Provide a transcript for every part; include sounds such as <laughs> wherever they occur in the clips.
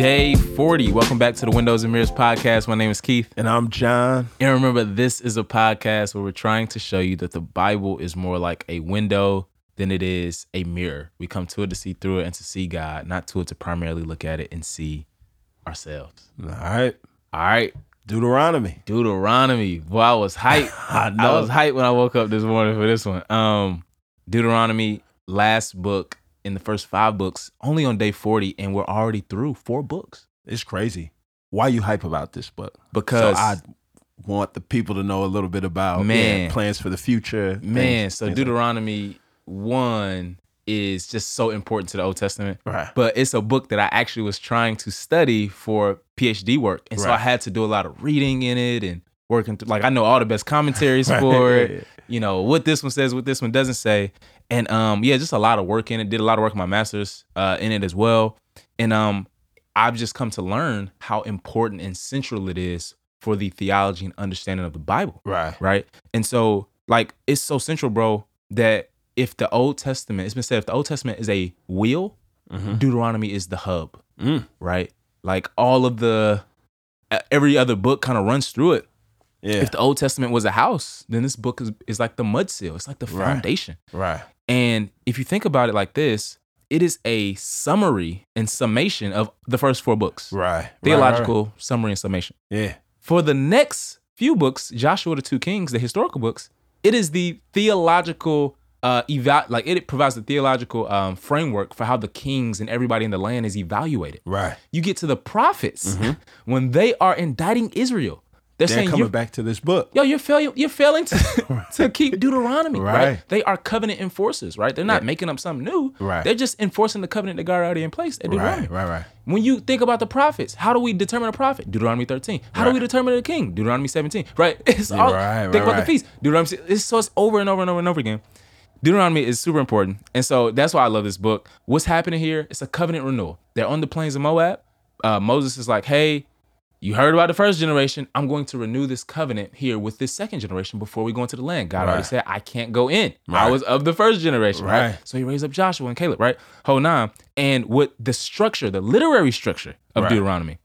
day 40. Welcome back to the Windows and Mirrors podcast. My name is Keith. And I'm John. And remember, this is a podcast where we're trying to show you that the Bible is more like a window than it is a mirror. We come to it to see through it and to see God, not to it to primarily look at it and see ourselves. All right. All right. Deuteronomy. Deuteronomy. Boy, I was hyped. <laughs> I I was hyped when I woke up this morning for this one. Um, Deuteronomy, last book in the first five books, only on day 40, and we're already through four books. It's crazy. Why you hype about this book? Because so I want the people to know a little bit about Man. yeah, plans for the future. Man, things- so things like- Deuteronomy 1 is just so important to the Old Testament. Right. But it's a book that I actually was trying to study for PhD work. And so I had to do a lot of reading in it and working through like I know all the best commentaries <laughs> Right. for it. You know, what this one says, what this one doesn't say. And um yeah, just a lot of work in it. Did a lot of work in my masters uh in it as well. And um I've just come to learn how important and central it is for the theology and understanding of the Bible Right. right? And so, like, it's so central, bro, that if the Old Testament, it's been said, if the Old Testament is a wheel, Mhm. Deuteronomy is the hub, Mm. right? Like all of the every other book kind of runs through it. Yeah. If the Old Testament was a house, then this book is is like the mudsill. It's like the Right. foundation. right. And if you think about it like this, it is a summary and summation of the first four books. Right. Right, Theological summary and summation. Yeah. For the next few books, Joshua the Two Kings, the historical books, it is the theological uh eva- like it provides the theological um framework for how the kings and everybody in the land is evaluated. Right. You get to the prophets <laughs> when they are indicting Israel. They're, They're saying coming back to this book. yo, you're failing, you're failing to, <laughs> to keep Deuteronomy, right. Right. They are covenant enforcers, right? They're not making up something new. Right. They're just enforcing the covenant that God already in place at Deuteronomy. Right. Right. Right. When you think about the prophets, how do we determine a prophet? Deuteronomy 13. How do we determine a king? Deuteronomy 17. Right? <laughs> It's Yeah, all right, think right, about the right. feast. Deuteronomy it's so it's over and over and over and over again. Deuteronomy is super important. And so that's why I love this book. What's happening here? It's a covenant renewal. They're on the plains of Moab. Uh, Moses is like, hey, you heard about the first generation. I'm going to renew this covenant here with this second generation before we go into the land. God already said, I can't go in. I was of the first generation, right? Right. So he raised up Joshua and Caleb, right? Whole nine. And what the structure, the literary structure of Right. Deuteronomy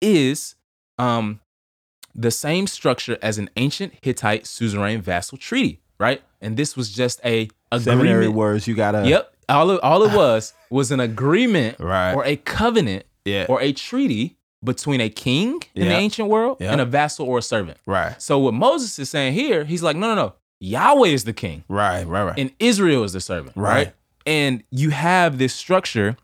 is um the same structure as an ancient Hittite suzerain vassal treaty, right? And this was just a Seminary agreement. words you gotta. Yep. All it, all it <laughs> was was an agreement Right. or a covenant Yeah. or a treaty between a king in the ancient world and a vassal or a servant. right. So what Moses is saying here, he's like, no, no, no. Yahweh is the king Right. Right. Right. and Israel is the servant, right? Right. And you have this structure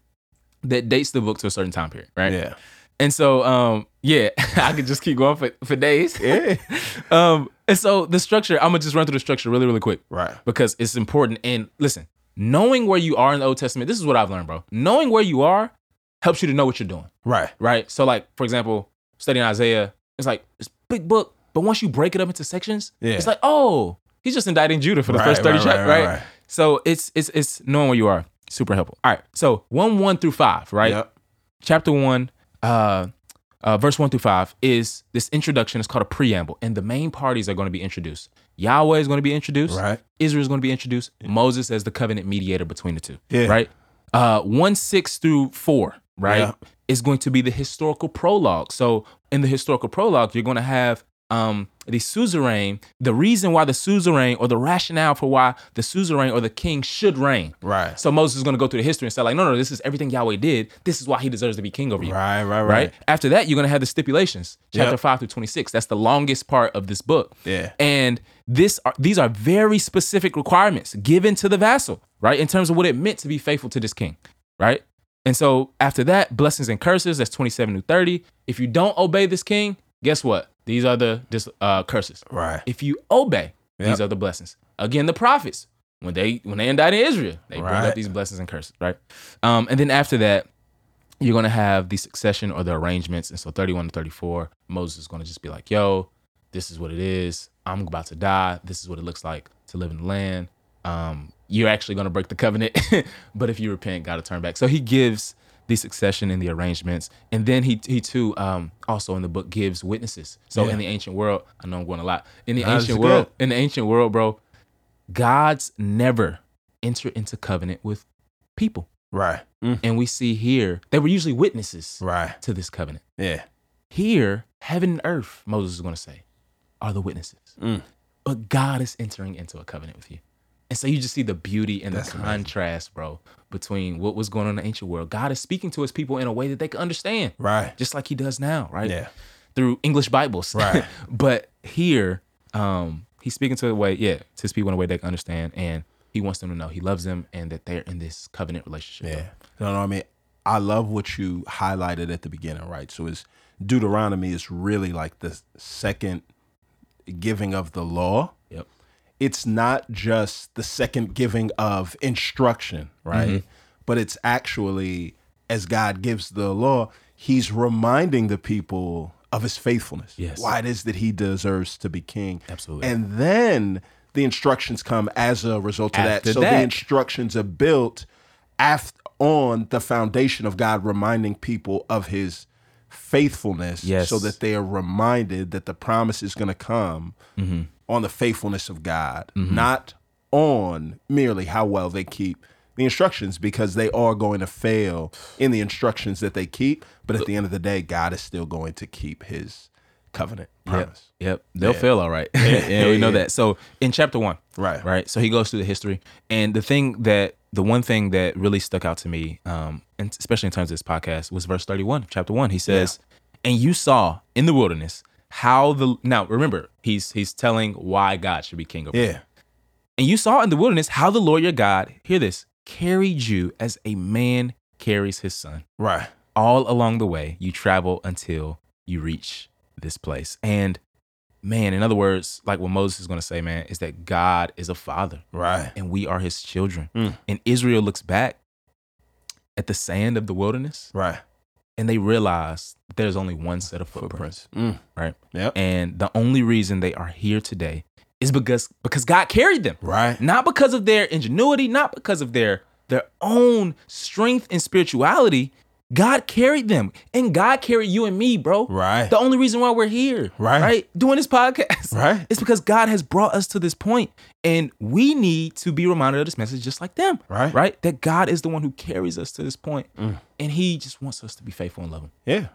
that dates the book to a certain time period, right? yeah. And so, um, yeah, <laughs> I could just keep going for, for days. Yeah. <laughs> Um, and so the structure, I'm gonna just run through the structure really, really quick Right. because it's important. And listen, knowing where you are in the Old Testament, this is what I've learned, bro. Knowing where you are helps you to know what you're doing, Right. right? So, like, for example, studying Isaiah, it's like it's big book, but once you break it up into sections, Yeah. it's like, oh, he's just indicting Judah for the Right, first 30 right, chapters, right, right. So it's it's it's knowing where you are. Super helpful. All right. So one one through five, right? Yep. chapter one, uh, uh, verse one through five is this introduction. It's called a preamble, and the main parties are going to be introduced. Yahweh is going to be introduced. Right. Israel is going to be introduced. Moses as the covenant mediator between the two. Yeah. Right. Uh, one six through four. Right. Yeah. Is going to be the historical prologue. So in the historical prologue, you're going to have um the suzerain. The reason why the suzerain or the rationale for why the suzerain or the king should reign. Right. So Moses is going to go through the history and say, like, no, no, this is everything Yahweh did. This is why he deserves to be king over you. Right. Right. Right? Right. After that, you're going to have the stipulations, chapter Yep. 5 through 26. That's the longest part of this book. Yeah. And this are, these are very specific requirements given to the vassal, right? In terms of what it meant to be faithful to this king, right? And so after that, blessings and curses, that's 27 to 30. If you don't obey this king, guess what? These are the dis, uh, curses. Right. If you obey, these are the blessings. Again, the prophets, when they when they indicted Israel, they bring up these blessings and curses, right? Um, and then after that, you're gonna have the succession or the arrangements. And so 31 to 34, Moses is gonna just be like, yo, this is what it is. I'm about to die. This is what it looks like to live in the land. Um, you're actually gonna break the covenant, <laughs> but if you repent, gotta turn back. So he gives the succession and the arrangements, and then he he too um, also in the book gives witnesses. So Yeah. in the ancient world, I know I'm going a lot. In the Nah, ancient world, good. in the ancient world, bro, gods never enter into covenant with people. Right. Mm. And we see here, they were usually witnesses Right. to this covenant. Yeah. Here, heaven and earth, Moses is going to say, are the witnesses. Mm. But God is entering into a covenant with you. And so you just see the beauty and That's the amazing. contrast, bro, between what was going on in the ancient world. God is speaking to his people in a way that they can understand, Right. just like he does now, right? Yeah. Through English Bibles. <laughs> Right. but here, um, he's speaking to the way, yeah, to his people in a way they can understand. And he wants them to know he loves them and that they're in this covenant relationship. Yeah. You know what I mean? I love what you highlighted at the beginning, right? So it's Deuteronomy is really like the second giving of the law. It's not just the second giving of instruction, right? Mm-hmm. But it's actually as God gives the law, he's reminding the people of his faithfulness. Yes. Why it is that he deserves to be king. Absolutely. And then the instructions come as a result of After that. So that. the instructions are built after on the foundation of God reminding people of his faithfulness Yes. so that they are reminded that the promise is going to come Mm-hmm. On the faithfulness of God, not on merely how well they keep the instructions because they are going to fail in the instructions that they keep, but at the end of the day God is still going to keep his covenant promise. Yep. They'll Yeah. fail all right. <laughs> yeah, we know yeah. that. So in chapter one, Right. right. So he goes through the history, and the thing that the one thing that really stuck out to me, um, and especially in terms of this podcast, was verse thirty-one, of chapter one. He says, "And you saw in the wilderness how the now remember he's he's telling why God should be king over. you. Yeah. And you saw in the wilderness how the Lord your God, hear this, carried you as a man carries his son." Right. all along the way you travel until you reach this place and man in other words like what moses is going to say man is that god is a father Right. and we are his children Mm. and israel looks back at the sand of the wilderness Right. And they realize there's only one set of footprints, Footprints. Mm. right Yep. and the only reason they are here today is because because god carried them Right. not because of their ingenuity, not because of their their own strength and spirituality. God carried them, and God carried you and me, bro. Right. The only reason why we're here, Right. right, doing this podcast, Right. is because God has brought us to this point, and we need to be reminded of this message, just like them, Right. Mm. Right, that God is the one who carries us to this point, and He just wants us to be faithful and Him. Yeah.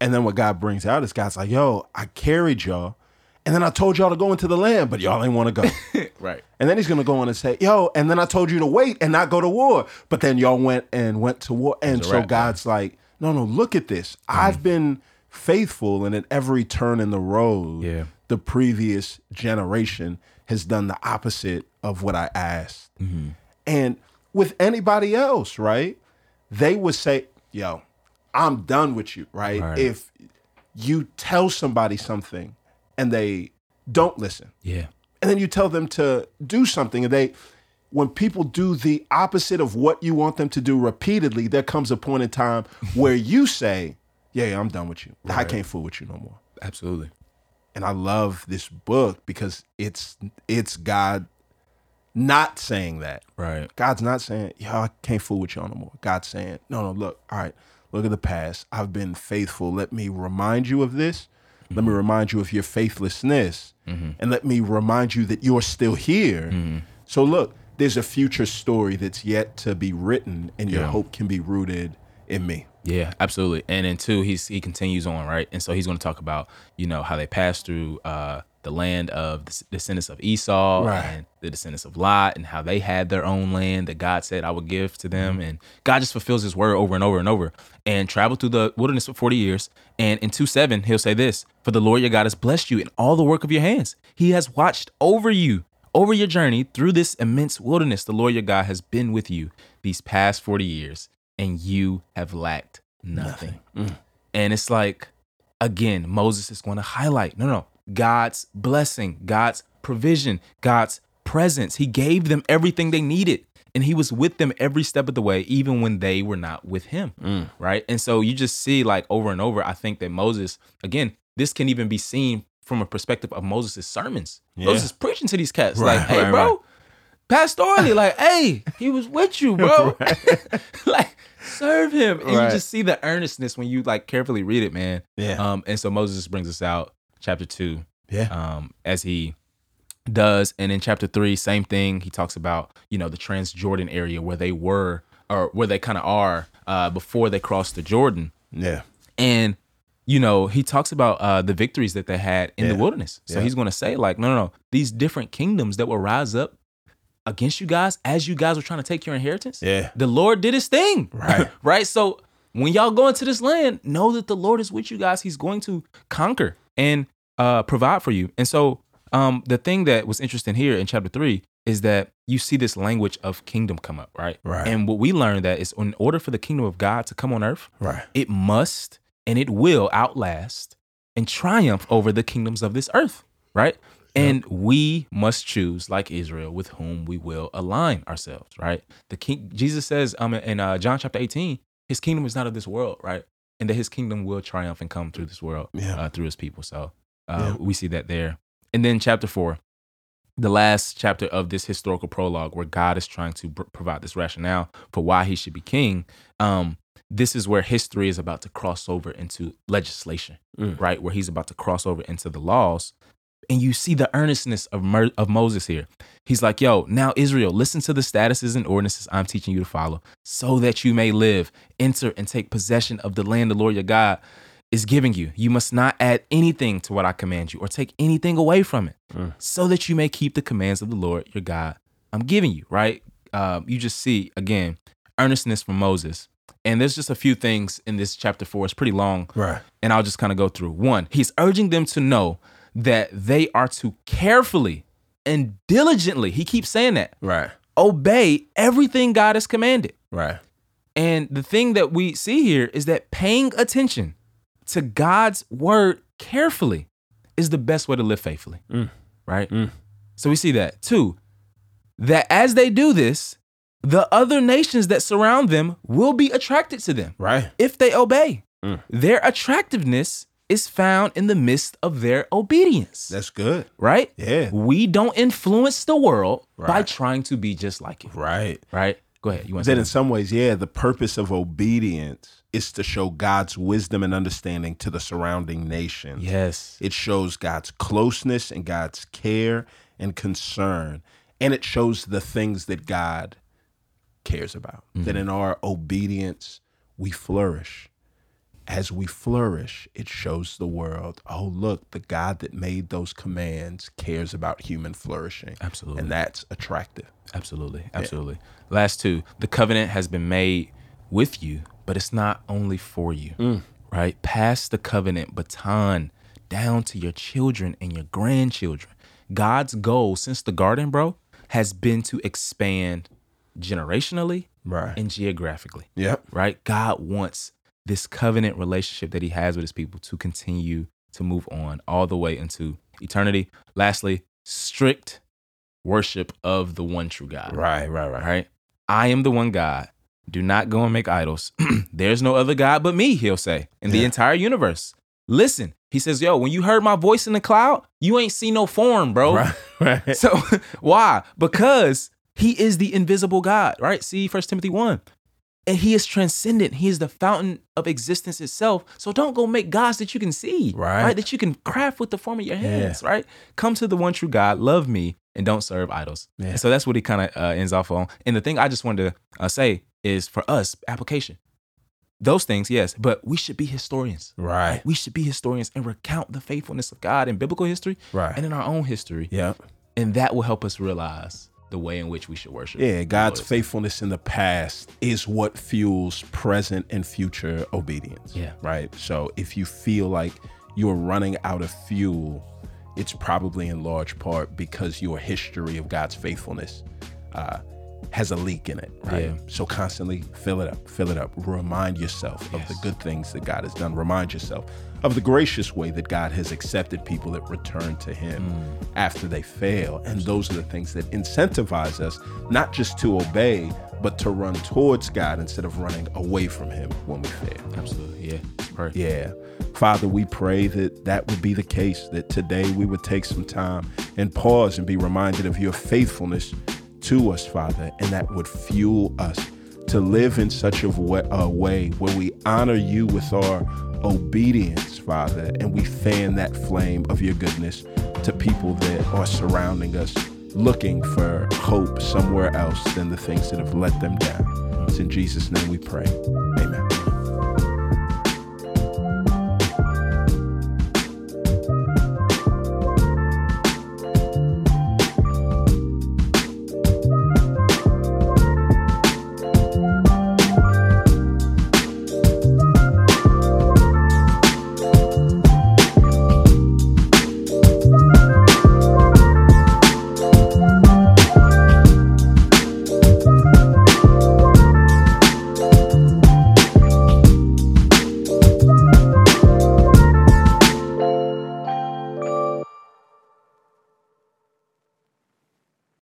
And then what God brings out is God's like, yo, I carried y'all. And then I told y'all to go into the land, but y'all ain't want to go. <laughs> Right. and then he's to go on and say, yo, and then I told you to wait and not go to war. But then y'all went and went to war. And so wrap, God's like, no, no, look at this. I've been faithful. And at every turn in the road, Yeah. the previous generation has done the opposite of what I asked. And with anybody else, right? They would say, yo, I'm done with you, right? Right. If you tell somebody something and they don't listen, Yeah. and then you tell them to do something and they when people do the opposite of what you want them to do repeatedly there comes a point in time <laughs> where you say yeah, yeah i'm done with you. I can't fool with you no more. Absolutely. and i love this book because it's it's god not saying that. Right. god's not saying yeah i can't fool with y'all no more. God's saying no no look all right look at the past. I've been faithful. Let me remind you of this let me mm-hmm. remind you of your faithlessness. Mm-hmm. And let me remind you that you're still here. Mm-hmm. So look there's a future story that's yet to be written and your Yeah. hope can be rooted in me Yeah, absolutely. And then two, he's he continues on, right? And so he's going to talk about, you know, how they passed through uh the land of the descendants of Esau Right. and the descendants of Lot and how they had their own land that God said I would give to them and God just fulfills his word over and over and over and traveled through the wilderness for 40 years and in 2 7 he'll say this for the Lord your God has blessed you in all the work of your hands he has watched over you over your journey through this immense wilderness the Lord your God has been with you these past 40 years and you have lacked nothing. Mm. And it's like, again, Moses is going to highlight no, no, God's blessing, God's provision, God's presence. He gave them everything they needed. And he was with them every step of the way, even when they were not with him. Mm. Right. And so you just see, like, over and over, I think that Moses, again, this can even be seen from a perspective of Moses' sermons. Moses is preaching to these cats, like, hey, right, bro, right. Pastorally, like, <laughs> hey, he was with you, bro. <laughs> like, serve him. And Right. you just see the earnestness when you like carefully read it, man. Yeah. Um, and so Moses brings us out, chapter two, yeah um, as he does. And in chapter three, same thing. He talks about, you know, the Transjordan area where they were or where they kind of are uh, before they crossed the Jordan. Yeah. And you know, he talks about uh, the victories that they had in the wilderness. So Yeah. he's going to say, like, no, no, no, these different kingdoms that will rise up against you guys as you guys were trying to take your inheritance. Yeah. The Lord did his thing. Right. <laughs> right. So when y'all go into this land, know that the Lord is with you guys. He's going to conquer and uh, provide for you. And so um, the thing that was interesting here in chapter three is that you see this language of kingdom come up, right? Right. And what we learned that is in order for the kingdom of God to come on earth, Right. it must and it will outlast and triumph over the kingdoms of this earth, right? And we must choose, like Israel, with whom we will align ourselves, right? The king, Jesus says, um, in uh, John chapter eighteen, His kingdom is not of this world, right? And that His kingdom will triumph and come through this world, Yeah. uh, through His people. So uh, Yeah. we see that there. And then chapter four, the last chapter of this historical prologue, where God is trying to pr- provide this rationale for why He should be king. Um, this is where history is about to cross over into legislation, Mm. right? Where he's about to cross over into the laws. And you see the earnestness of, Mer- of Moses here. He's like, yo, now Israel, listen to the statuses and ordinances I'm teaching you to follow so that you may live, enter, and take possession of the land the Lord your God is giving you. You must not add anything to what I command you or take anything away from it Mm. so that you may keep the commands of the Lord your God I'm giving you, right? Um, you just see, again, earnestness from Moses. And there's just a few things in this chapter four. It's pretty long Right. and I'll just kind of go through. One, he's urging them to know that they are to carefully and diligently, he keeps saying that, Right. obey everything God has commanded. Right. And the thing that we see here is that paying attention to God's word carefully is the best way to live faithfully, Mm. right? Mm. So we see that. Two, that as they do this, the other nations that surround them will be attracted to them Right. if they obey. Mm. Their attractiveness is found in the midst of their obedience, That's good. right? Yeah. We don't influence the world by trying to be just like it, Right. right? Go ahead. You want say in some ways, yeah, the purpose of obedience is to show God's wisdom and understanding to the surrounding nations. Yes. It shows God's closeness and God's care and concern. And it shows the things that God cares about. That mm-hmm. in our obedience, we flourish. As we flourish, it shows the world, oh, look, the God that made those commands cares about human flourishing. Absolutely. And that's attractive. Absolutely. Absolutely. Last two. The covenant has been made with you, but it's not only for you, mm. right? Pass the covenant baton down to your children and your grandchildren. God's goal since the garden, bro, has been to expand generationally Right. and geographically, Yep. right? God wants this covenant relationship that he has with his people to continue to move on all the way into eternity. Lastly, strict worship of the one true God Right, right, right. right? I am the one God. Do not go and make idols. <clears throat> There's no other God but me, he'll say, in the entire universe. Listen, he says, yo, when you heard my voice in the cloud, you ain't see no form, bro. Right, <laughs> right. So <laughs> why? Because he is the invisible God, right? See First Timothy 1. And he is transcendent. He is the fountain of existence itself. So don't go make gods that you can see, Right. That you can craft with the form of your hands, right? Come to the one true God, love me, and don't serve idols. Yeah. So that's what he kind of uh, ends off on. And the thing I just wanted to uh, say is for us, application. Those things, yes, but we should be historians. Right. We should be historians and recount the faithfulness of God in biblical history Right. and in our own history. Yeah. And that will help us realize the way in which we should worship. Yeah, God's faithfulness in the past is what fuels present and future obedience. Yeah. Right. So if you feel like you're running out of fuel, it's probably in large part because your history of God's faithfulness uh, has a leak in it. Right. Yeah. So constantly fill it up, fill it up. Remind yourself of the good things that God has done. Remind yourself of the gracious way that God has accepted people that return to Him Mm. after they fail. And those are the things that incentivize us not just to obey, but to run towards God instead of running away from Him when we fail. Absolutely. Yeah. Pray. Yeah. Father, we pray that that would be the case, that today we would take some time and pause and be reminded of your faithfulness to us, Father, and that would fuel us to live in such a way, a way where we honor you with our obedience, Father, and we fan that flame of your goodness to people that are surrounding us looking for hope somewhere else than the things that have let them down. It's in Jesus' name we pray.